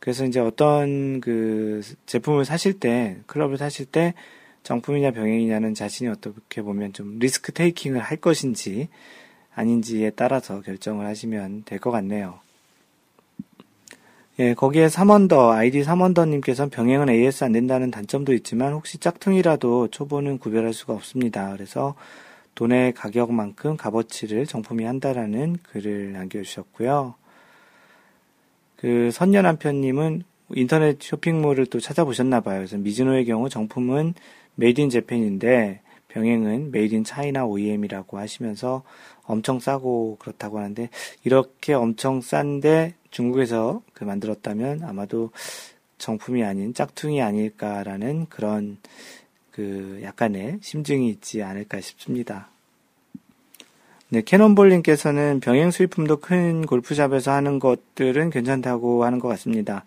Speaker 1: 그래서 이제 어떤 그 제품을 사실 때 클럽을 사실 때 정품이냐 병행이냐는 자신이 어떻게 보면 좀 리스크 테이킹을 할 것인지 아닌지에 따라서 결정을 하시면 될 것 같네요. 예, 거기에 3원더, 아이디 3원더님께서는 병행은 AS 안 된다는 단점도 있지만 혹시 짝퉁이라도 초보는 구별할 수가 없습니다. 그래서 돈의 가격만큼 값어치를 정품이 한다라는 글을 남겨주셨고요. 그 선녀 남편님은 인터넷 쇼핑몰을 또 찾아보셨나 봐요. 그래서 미즈노의 경우 정품은 made in Japan인데 병행은 made in China OEM이라고 하시면서 엄청 싸고 그렇다고 하는데 이렇게 엄청 싼데 중국에서 그 만들었다면 아마도 정품이 아닌 짝퉁이 아닐까라는 그런 그 약간의 심증이 있지 않을까 싶습니다. 네, 캐논볼님께서는 병행 수입품도 큰 골프샵에서 하는 것들은 괜찮다고 하는 것 같습니다.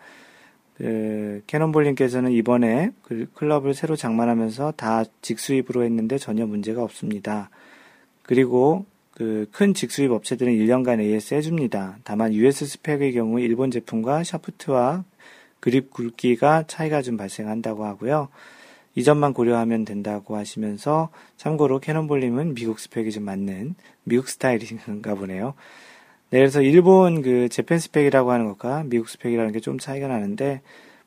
Speaker 1: 그, 캐논볼님께서는 이번에 그 클럽을 새로 장만하면서 다 직수입으로 했는데 전혀 문제가 없습니다. 그리고 그 큰 직수입 업체들은 1년간 AS 해줍니다. 다만 US 스펙의 경우 일본 제품과 샤프트와 그립 굵기가 차이가 좀 발생한다고 하고요. 이 점만 고려하면 된다고 하시면서 참고로 캐논볼님은 미국 스펙이 좀 맞는 미국 스타일인가 보네요. 네, 그래서 일본 그 재팬 스펙이라고 하는 것과 미국 스펙이라는 게 좀 차이가 나는데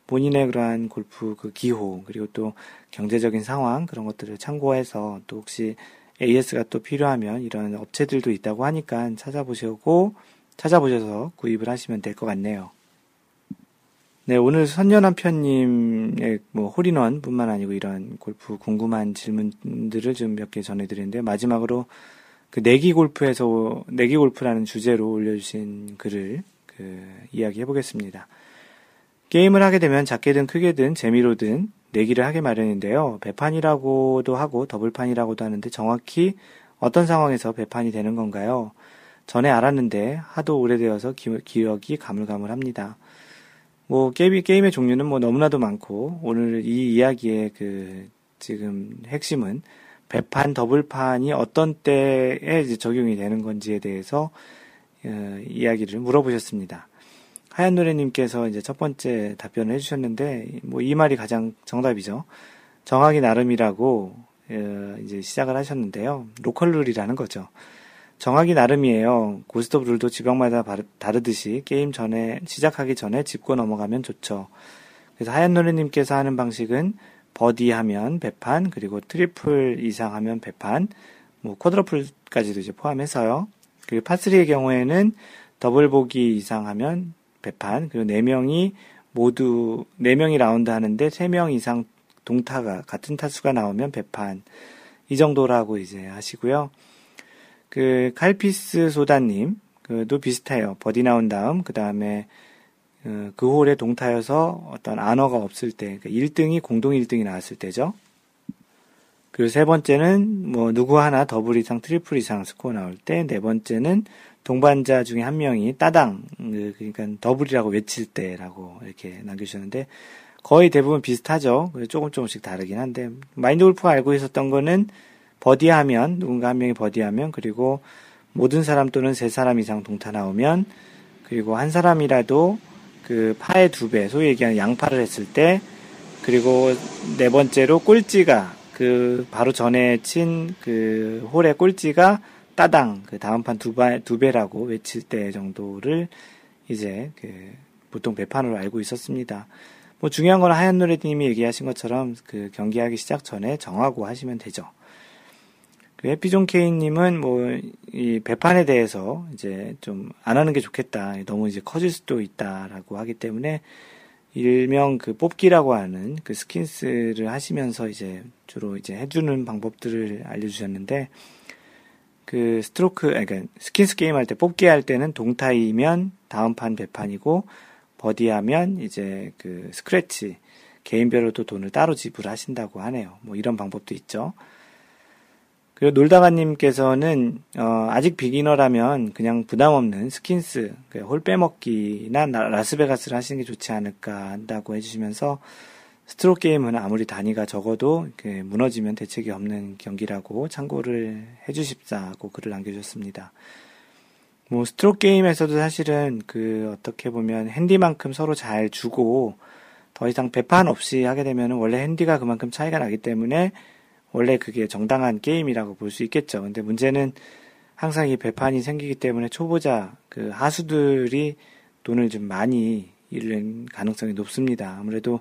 Speaker 1: 본인의 그러한 골프 그 기호 그리고 또 경제적인 상황 그런 것들을 참고해서 또 혹시 AS가 또 필요하면 이런 업체들도 있다고 하니까 찾아보시고 찾아보셔서 구입을 하시면 될 것 같네요. 네, 오늘 선녀 남 편님의 뭐 홀인원 뿐만 아니고 이런 골프 궁금한 질문들을 좀 몇 개 전해드리는데 마지막으로 그 내기 골프에서 내기 골프라는 주제로 올려주신 글을 그 이야기해 보겠습니다. 게임을 하게 되면 작게든 크게든 재미로든 내기를 하게 마련인데요. 배판이라고도 하고 더블판이라고도 하는데 정확히 어떤 상황에서 배판이 되는 건가요? 전에 알았는데 하도 오래되어서 기억이 가물가물합니다. 뭐 게임 게임의 종류는 뭐 너무나도 많고 오늘 이 이야기의 그 지금 핵심은 배판 더블판이 어떤 때에 이제 적용이 되는 건지에 대해서 어, 이야기를 물어보셨습니다. 하얀 노래님께서 이제 첫 번째 답변을 해주셨는데 뭐 이 말이 가장 정답이죠. 정하기 나름이라고 어, 이제 시작을 하셨는데요. 로컬 룰이라는 거죠. 정하기 나름이에요. 고스톱 룰도 지방마다 다르듯이 게임 전에 시작하기 전에 짚고 넘어가면 좋죠. 그래서 하얀 노래님께서 하는 방식은 버디 하면 배판 그리고 triple 이상 하면 배판 뭐 quadruple까지도 이제 포함해서요. 그리고 파3의 경우에는 더블 보기 이상 하면 배판 그리고 4명이 모두 4명이 라운드 하는데 3명 이상 동타가 같은 타수가 나오면 배판 이 정도라고 이제 하시고요. 그 칼피스 소다님 그도 비슷해요. 버디 나온 다음 그 다음에 그, 그 홀에 동타여서 어떤 honor가 없을 때, 그러니까 1등이 공동 1등이 나왔을 때죠. 그리고 세 번째는 뭐 누구 하나 더블 이상 triple 이상 스코어 나올 때, 네 번째는 동반자 중에 한 명이 따당, 그, 그러니까 더블이라고 외칠 때라고 이렇게 남겨주셨는데, 거의 대부분 비슷하죠. 조금 조금씩 다르긴 한데, 마인드 골프가 알고 있었던 거는 버디하면 누군가 한 명이 버디하면 그리고 모든 사람 또는 세 사람 이상 동타 나오면 그리고 한 사람이라도 그 파의 두 배, 소위 얘기하는 양파를 했을 때 그리고 네 번째로 꼴찌가 그 바로 전에 친 그 홀의 꼴찌가 따당 그 다음 판 두 배, 두 배라고 외칠 때 정도를 이제 그 보통 배판으로 알고 있었습니다. 뭐 중요한 건 하얀 노래님이 얘기하신 것처럼 그 경기하기 시작 전에 정하고 하시면 되죠. 그 해피존 케이님은 뭐, 이 배판에 대해서 이제 좀 안 하는 게 좋겠다. 너무 이제 커질 수도 있다라고 하기 때문에 일명 그 뽑기라고 하는 그 skins를 하시면서 이제 주로 이제 해주는 방법들을 알려주셨는데 그 스트로크, 그러니까 skins 게임 할 때 뽑기 할 때는 동타이면 다음 판 배판이고 버디하면 이제 그 스크래치 개인별로도 돈을 따로 지불하신다고 하네요. 뭐 이런 방법도 있죠. 그리고 놀다가님께서는 어, 아직 beginner라면 그냥 부담 없는 skins, 그 홀 빼먹기나 라스베가스를 하시는 게 좋지 않을까 한다고 해주시면서 스트로크 게임은 아무리 단위가 적어도 무너지면 대책이 없는 경기라고 참고를 해주십사고 글을 남겨주셨습니다. 뭐 스트로크 게임에서도 사실은 그 어떻게 보면 핸디만큼 서로 잘 주고 더 이상 배판 없이 하게 되면 원래 핸디가 그만큼 차이가 나기 때문에 원래 그게 정당한 게임이라고 볼 수 있겠죠. 근데 문제는 항상 이 배판이 생기기 때문에 초보자 그 하수들이 돈을 좀 많이 잃는 가능성이 높습니다. 아무래도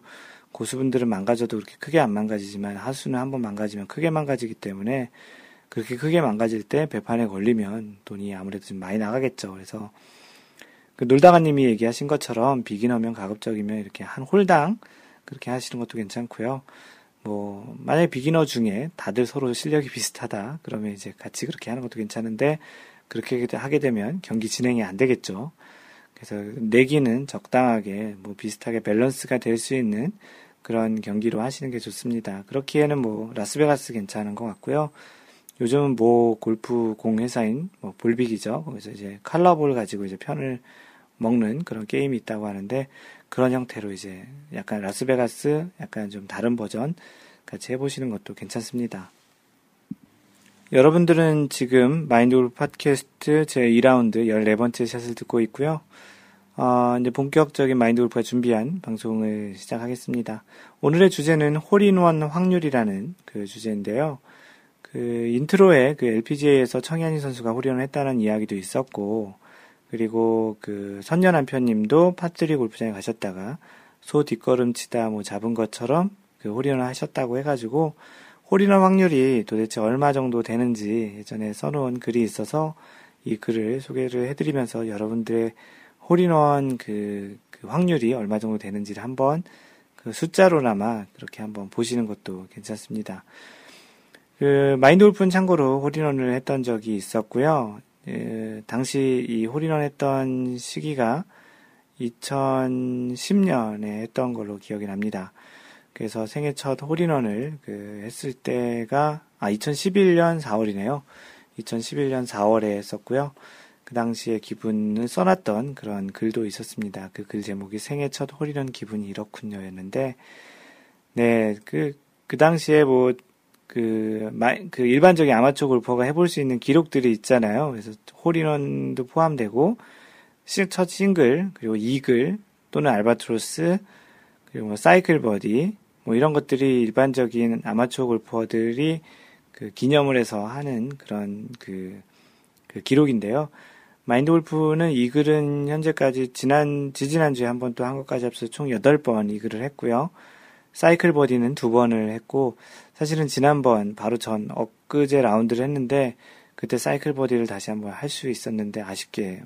Speaker 1: 고수분들은 망가져도 그렇게 크게 안 망가지지만 하수는 한번 망가지면 크게 망가지기 때문에 그렇게 크게 망가질 때 배판에 걸리면 돈이 아무래도 좀 많이 나가겠죠. 그래서 그 놀다가님이 얘기하신 것처럼 비기너면 가급적이면 이렇게 한 홀당 그렇게 하시는 것도 괜찮고요. 뭐 만약에 비기너 중에 다들 서로 실력이 비슷하다 그러면 이제 같이 그렇게 하는 것도 괜찮은데 그렇게 하게 되면 경기 진행이 안 되겠죠. 그래서 내기는 적당하게 뭐 비슷하게 밸런스가 될 수 있는 그런 경기로 하시는 게 좋습니다. 그렇기에는 뭐 라스베가스 괜찮은 것 같고요. 요즘은 뭐 골프 공 회사인 뭐 볼빅이죠. 거기서 이제 칼라볼 가지고 이제 편을 먹는 그런 게임이 있다고 하는데 그런 형태로 이제 약간 라스베가스 약간 좀 다른 버전 같이 해보시는 것도 괜찮습니다. 여러분들은 지금 마인드 골프 팟캐스트 제 2라운드 14번째 샷을 듣고 있고요. 어, 이제 본격적인 마인드 골프가 준비한 방송을 시작하겠습니다. 오늘의 주제는 홀인원 확률이라는 그 주제인데요. 그 intro에 그 LPGA에서 청현희 선수가 홀인원 했다는 이야기도 있었고, 그리고 그 선녀 남편님도 파 three 골프장에 가셨다가 소 뒷걸음 치다 뭐 잡은 것처럼 그 홀인원 하셨다고 해가지고 홀인원 확률이 도대체 얼마 정도 되는지 예전에 써놓은 글이 있어서 이 글을 소개를 해드리면서 여러분들의 홀인원 그, 그 확률이 얼마 정도 되는지를 한번 그 숫자로나마 그렇게 한번 보시는 것도 괜찮습니다. 그 마인드 골프는 참고로 홀인원을 했던 적이 있었고요. 예, 당시 이 홀인원 했던 시기가 2010년에 했던 걸로 기억이 납니다. 그래서 생애 첫 홀인원을 그 했을 때가 아 2011년 4월이네요. 2011년 4월에 했었고요. 그 당시에 기분을 써놨던 그런 글도 있었습니다. 그 글 제목이 생애 첫 홀인원 기분이 이렇군요였는데 네, 그, 그 당시에 뭐 그, 그 일반적인 아마추어 골퍼가 해볼 수 있는 기록들이 있잖아요. 그래서 홀인원도 포함되고, 첫 싱글, 그리고 이글, 또는 알바트로스, 그리고 뭐 사이클 버디, 뭐 이런 것들이 일반적인 아마추어 골퍼들이 그 기념을 해서 하는 그런 그, 그 기록인데요. 마인드 골프는 이글은 현재까지 지난, 지지난주에 한 번 또 한 것까지 합쳐서 총 8번 이글을 했고요. 사이클 버디는 두 번을 했고, 사실은 지난번 바로 전 엊그제 라운드를 했는데 그때 사이클 버디를 다시 한번 할 수 있었는데 아쉽게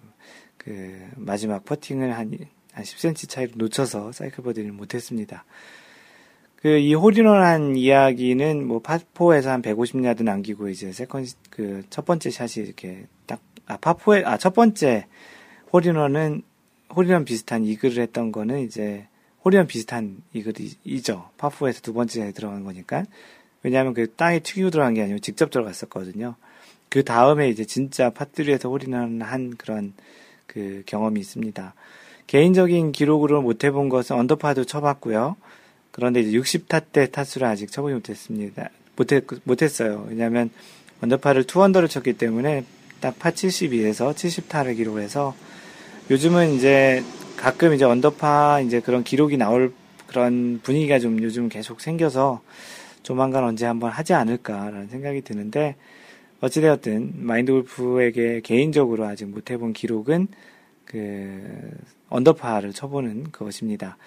Speaker 1: 그 마지막 퍼팅을 한, 한 10cm 차이로 놓쳐서 사이클 버디를 못했습니다. 그 이 홀인원 한 이야기는 뭐 파 four에서 한 150야드 남기고 이제 second 그 첫 번째 샷이 이렇게 딱 아 파 four에 아 첫 번째 홀인원은 홀인원 비슷한 이글을 했던 거는 이제 홀인원 비슷한 이글이죠. 파 four에서 두 번째 들어간 거니까 왜냐하면 그 땅에 튀기고 들어간 게 아니고 직접 들어갔었거든요. 그 다음에 이제 진짜 파 three에서 홀인원 한 그런 그 경험이 있습니다. 개인적인 기록으로 못 해본 것은 언더파도 쳐봤고요. 그런데 이제 60타 때 타수를 아직 쳐보지 못했습니다. 못했, 못했어요. 왜냐하면 언더파를 two under를 쳤기 때문에 딱 파 72에서 70타를 기록해서 요즘은 이제 가끔 이제 언더파 이제 그런 기록이 나올 그런 분위기가 좀 요즘 계속 생겨서 조만간 언제 한번 하지 않을까라는 생각이 드는데 어찌되었든 마인드 골프에게 개인적으로 아직 못 해본 기록은 그 언더파를 쳐보는 그것입니다.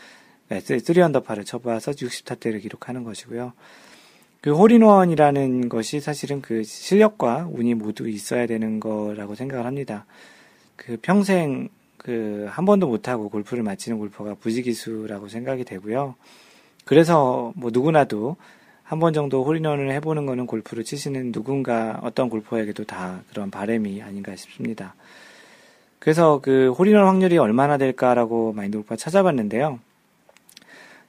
Speaker 1: 3 네, 언더파를 쳐봐서 60타대를 기록하는 것이고요. 그 홀인원이라는 것이 사실은 그 실력과 운이 모두 있어야 되는 거라고 생각을 합니다. 그 평생 그 한 번도 못하고 골프를 마치는 골퍼가 부지기수라고 생각이 되고요. 그래서 뭐 누구나도 한 번 정도 홀인원을 해보는 거는 골프를 치시는 누군가 어떤 골퍼에게도 다 그런 바램이 아닌가 싶습니다. 그래서 그 홀인원 확률이 얼마나 될까라고 마인드 골프가 찾아봤는데요.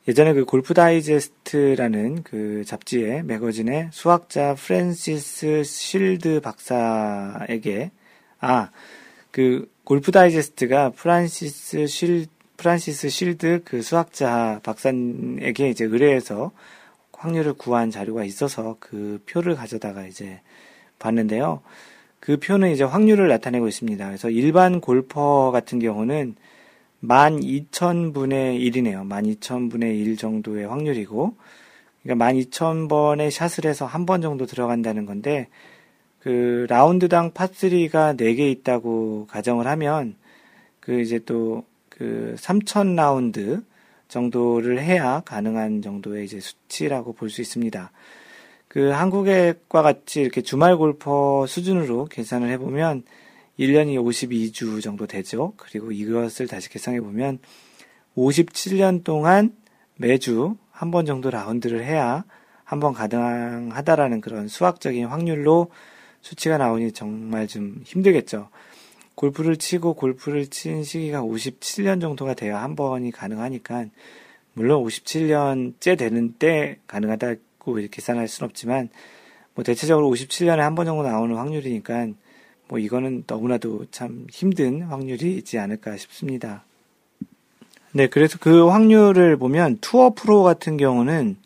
Speaker 1: 예전에 그 골프 다이제스트라는 그 잡지에 매거진에 수학자 프랜시스 실드 박사에게 아 그 골프 다이제스트가 프란시스 실 프란시스 실드 그 수학자 박사에게 이제 의뢰해서 확률을 구한 자료가 있어서 그 표를 가져다가 이제 봤는데요. 그 표는 이제 확률을 나타내고 있습니다. 그래서 일반 골퍼 같은 경우는 12,000분의 1이네요. 12,000분의 1 정도의 확률이고, 그러니까 12,000번의 샷을 해서 한 번 정도 들어간다는 건데, 그 라운드당 파3가 4개 있다고 가정을 하면, 그 이제 또 그 3,000라운드 정도를 해야 가능한 정도의 이제 수치라고 볼 수 있습니다. 그 한국과 같이 이렇게 주말 골퍼 수준으로 계산을 해보면 1년이 52주 정도 되죠. 그리고 이것을 다시 계산해 보면 57년 동안 매주 한 번 정도 라운드를 해야 한 번 가능하다라는 그런 수학적인 확률로 수치가 나오니 정말 좀 힘들겠죠. 골프를 치고 골프를 친 시기가 57년 정도가 돼야 한 번이 가능하니까 물론 57년째 되는 때 가능하다고 계산할 수는 없지만 뭐 대체적으로 57년에 한 번 정도 나오는 확률이니까 뭐 이거는 너무나도 참 힘든 확률이지 않을까 싶습니다. 네, 그래서 그 확률을 보면 투어 프로 같은 경우는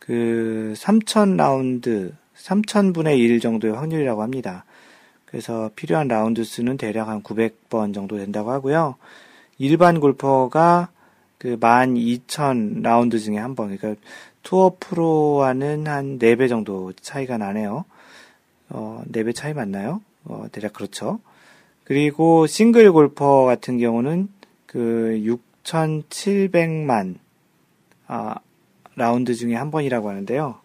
Speaker 1: 그 3000 라운드, 3000분의 1 정도의 확률이라고 합니다. 그래서 필요한 라운드 수는 대략 한 900번 정도 된다고 하고요. 일반 골퍼가 그 12,000 라운드 중에 한 번, 그러니까 투어 프로와는 한 4배 정도 차이가 나네요. 어, 4배 차이 맞나요? 어, 대략 그렇죠. 그리고 싱글 골퍼 같은 경우는 그 6,700만 아, 라운드 중에 한 번이라고 하는데요.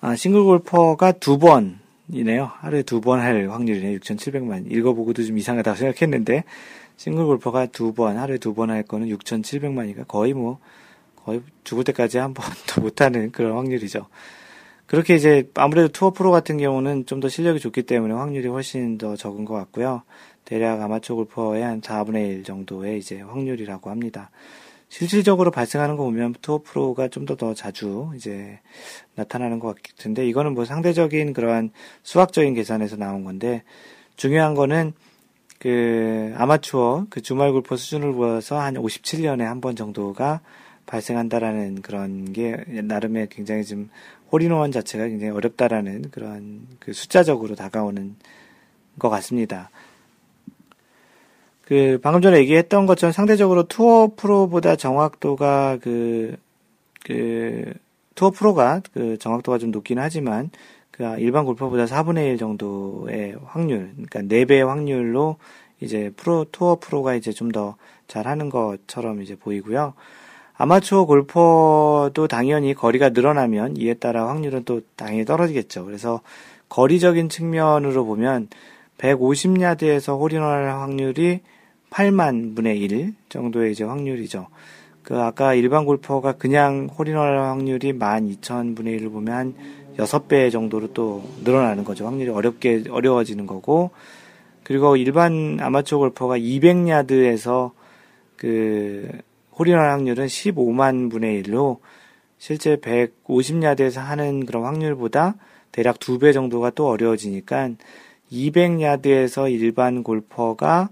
Speaker 1: 아, 싱글 골퍼가 두 번 이네요. 하루에 두 번 할 확률이네요. 6,700만. 읽어보고도 좀 이상하다고 생각했는데, 싱글 골퍼가 두 번, 하루에 두 번 할 거는 6,700만이니까 거의 뭐, 거의 죽을 때까지 한 번도 [LAUGHS] 못하는 그런 확률이죠. 그렇게 이제 아무래도 투어 프로 같은 경우는 좀 더 실력이 좋기 때문에 확률이 훨씬 더 적은 것 같고요. 대략 아마추어 골퍼의 한 4분의 1 정도의 이제 확률이라고 합니다. 실질적으로 발생하는 거 보면 투어 프로가 좀 더 더 자주 이제 나타나는 것 같은데 이거는 뭐 상대적인 그러한 수학적인 계산에서 나온 건데 중요한 거는 그 아마추어 그 주말 골퍼 수준을 보아서 한 57년에 한 번 정도가 발생한다라는 그런 게 나름의 굉장히 좀 홀인원 자체가 굉장히 어렵다라는 그런 그 숫자적으로 다가오는 것 같습니다. 그 방금 전에 얘기했던 것처럼 상대적으로 투어 프로보다 정확도가 그, 그, 투어 프로가 그 정확도가 좀 높긴 하지만 그 일반 골퍼보다 4분의 1 정도의 확률, 그러니까 4배의 확률로 이제 프로, 투어 프로가 이제 좀 더 잘하는 것처럼 이제 보이고요. 아마추어 골퍼도 당연히 거리가 늘어나면 이에 따라 확률은 또 당연히 떨어지겠죠. 그래서 거리적인 측면으로 보면 150야드에서 홀인원할 확률이 8만 분의 1 정도의 이제 확률이죠. 그 아까 일반 골퍼가 그냥 홀인원할 확률이 12,000분의 1을 보면 한 6배 정도로 또 늘어나는 거죠. 확률이 어렵게 어려워지는 거고 그리고 일반 아마추어 골퍼가 200야드에서 그 홀인원 확률은 15만 분의 1로 실제 150야드에서 하는 그런 확률보다 대략 2배 정도가 또 어려워지니까 200야드에서 일반 골퍼가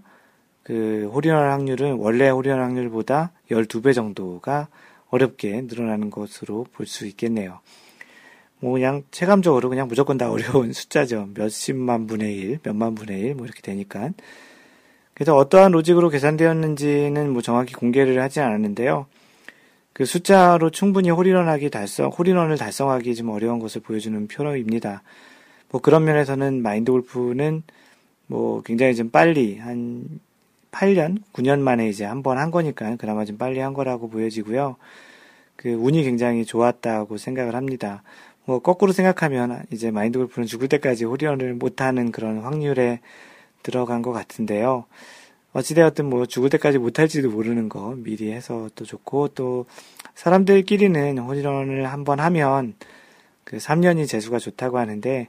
Speaker 1: 그 홀인원 확률은 원래 홀인원 확률보다 12배 정도가 어렵게 늘어나는 것으로 볼 수 있겠네요. 뭐 그냥 체감적으로 그냥 무조건 다 [LAUGHS] 어려운 숫자죠. 몇십만 분의 1, 몇만 분의 1, 뭐 이렇게 되니까. 그래서 어떠한 로직으로 계산되었는지는 뭐 정확히 공개를 하지 않았는데요. 그 숫자로 충분히 홀인원하기 달성, 홀인원을 달성하기 좀 어려운 것을 보여주는 표로입니다. 뭐 그런 면에서는 마인드 골프는 뭐 굉장히 좀 빨리 한 8년, 9년 만에 이제 한 번 한 거니까 그나마 좀 빨리 한 거라고 보여지고요. 그 운이 굉장히 좋았다고 생각을 합니다. 뭐 거꾸로 생각하면 이제 마인드 골프는 죽을 때까지 홀인원을 못하는 그런 확률에 들어간 것 같은데요. 어찌되었든 뭐 죽을 때까지 못할지도 모르는 거 미리 해서 또 좋고 또 사람들끼리는 홀인원을 한번 하면 그 3년이 재수가 좋다고 하는데 어,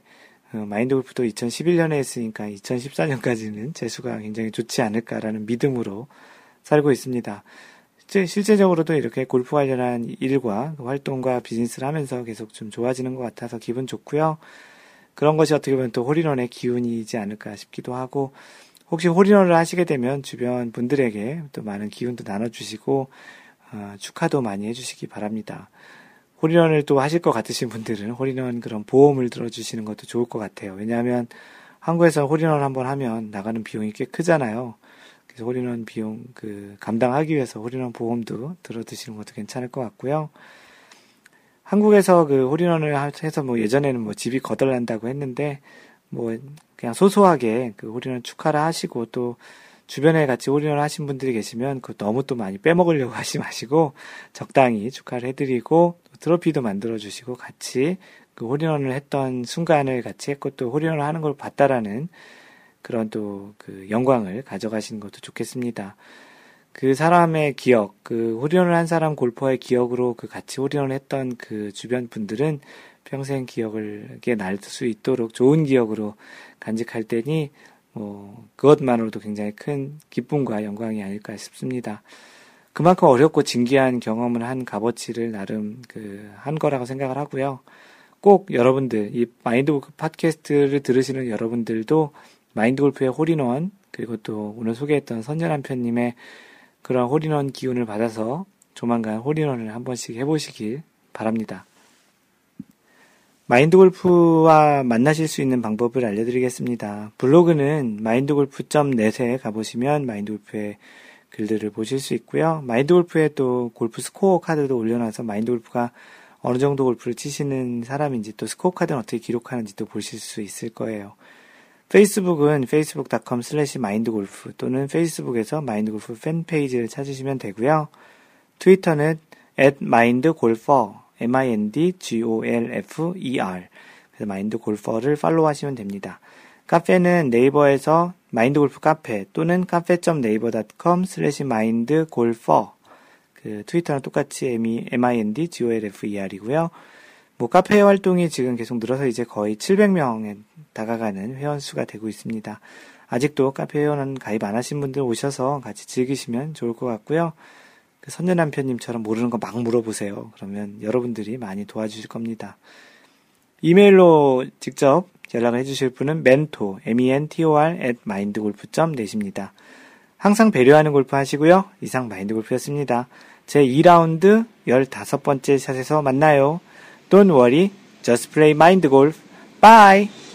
Speaker 1: 마인드 골프도 2011년에 했으니까 2014년까지는 재수가 굉장히 좋지 않을까라는 믿음으로 살고 있습니다. 실제적으로도 이렇게 골프 관련한 일과 그 활동과 비즈니스를 하면서 계속 좀 좋아지는 것 같아서 기분 좋고요. 그런 것이 어떻게 보면 또 홀인원의 기운이지 않을까 싶기도 하고 혹시 홀인원을 하시게 되면 주변 분들에게 또 많은 기운도 나눠주시고 어, 축하도 많이 해주시기 바랍니다. 홀인원을 또 하실 것 같으신 분들은 홀인원 그런 보험을 들어주시는 것도 좋을 것 같아요. 왜냐하면 한국에서 홀인원 한번 하면 나가는 비용이 꽤 크잖아요. 그래서 홀인원 비용 그 감당하기 위해서 홀인원 보험도 들어드시는 것도 괜찮을 것 같고요. 한국에서 그 홀인원을 해서 뭐 예전에는 뭐 집이 거덜난다고 했는데 뭐 그냥 소소하게 그 홀인원 축하를 하시고 또 주변에 같이 홀인원 하신 분들이 계시면 그 너무 또 많이 빼먹으려고 [LAUGHS] 하지 마시고 적당히 축하를 해드리고 트로피도 만들어 주시고 같이 그 홀인원을 했던 순간을 같이 했고 또 홀인원을 하는 걸 봤다라는 그런 또 그 영광을 가져가시는 것도 좋겠습니다. 그 사람의 기억, 그 홀인원을 한 사람 골퍼의 기억으로 그 같이 홀인원을 했던 그 주변 분들은 평생 기억을 날수 있도록 좋은 기억으로 간직할 때니 뭐 그것만으로도 굉장히 큰 기쁨과 영광이 아닐까 싶습니다. 그만큼 어렵고 진기한 경험을 한 값어치를 나름 그 한 거라고 생각을 하고요. 꼭 여러분들 이 마인드 골프 팟캐스트를 들으시는 여러분들도 마인드 골프의 홀인원 그리고 또 오늘 소개했던 선녀 남편님의 그런 홀인원 기운을 받아서 조만간 홀인원을 한 번씩 해보시길 바랍니다. 마인드 골프와 만나실 수 있는 방법을 알려드리겠습니다. 블로그는 mindgolf.net에 가보시면 마인드 골프의 글들을 보실 수 있고요. 마인드 골프에 또 골프 스코어 카드도 올려놔서 마인드 골프가 어느 정도 골프를 치시는 사람인지 또 스코어 카드는 어떻게 기록하는지 또 보실 수 있을 거예요. 페이스북은 facebook.com slash mindgolf 또는 페이스북에서 마인드골프 fan page를 찾으시면 되고요. 트위터는 at mindgolfer m-i-n-d-g-o-l-f-e-r 그래서 마인드골퍼를 follow하시면 됩니다. 카페는 네이버에서 마인드골프 카페 또는 cafe.naver.com slash mindgolfer 그 트위터랑 똑같이 m-i-n-d-g-o-l-f-e-r이고요. 뭐 카페 활동이 지금 계속 늘어서 이제 거의 700명에 다가가는 회원 수가 되고 있습니다. 아직도 카페 회원은 가입 안 하신 분들 오셔서 같이 즐기시면 좋을 것 같고요. 그 선녀 남편님처럼 모르는 거 막 물어보세요. 그러면 여러분들이 많이 도와주실 겁니다. 이메일로 직접 연락을 해주실 분은 mentor, m-e-n-t-o-r at mindgolf.net입니다. 항상 배려하는 골프 하시고요. 이상 마인드골프였습니다. 제 2라운드 15번째 샷에서 만나요. Don't worry, just play mind golf. Bye!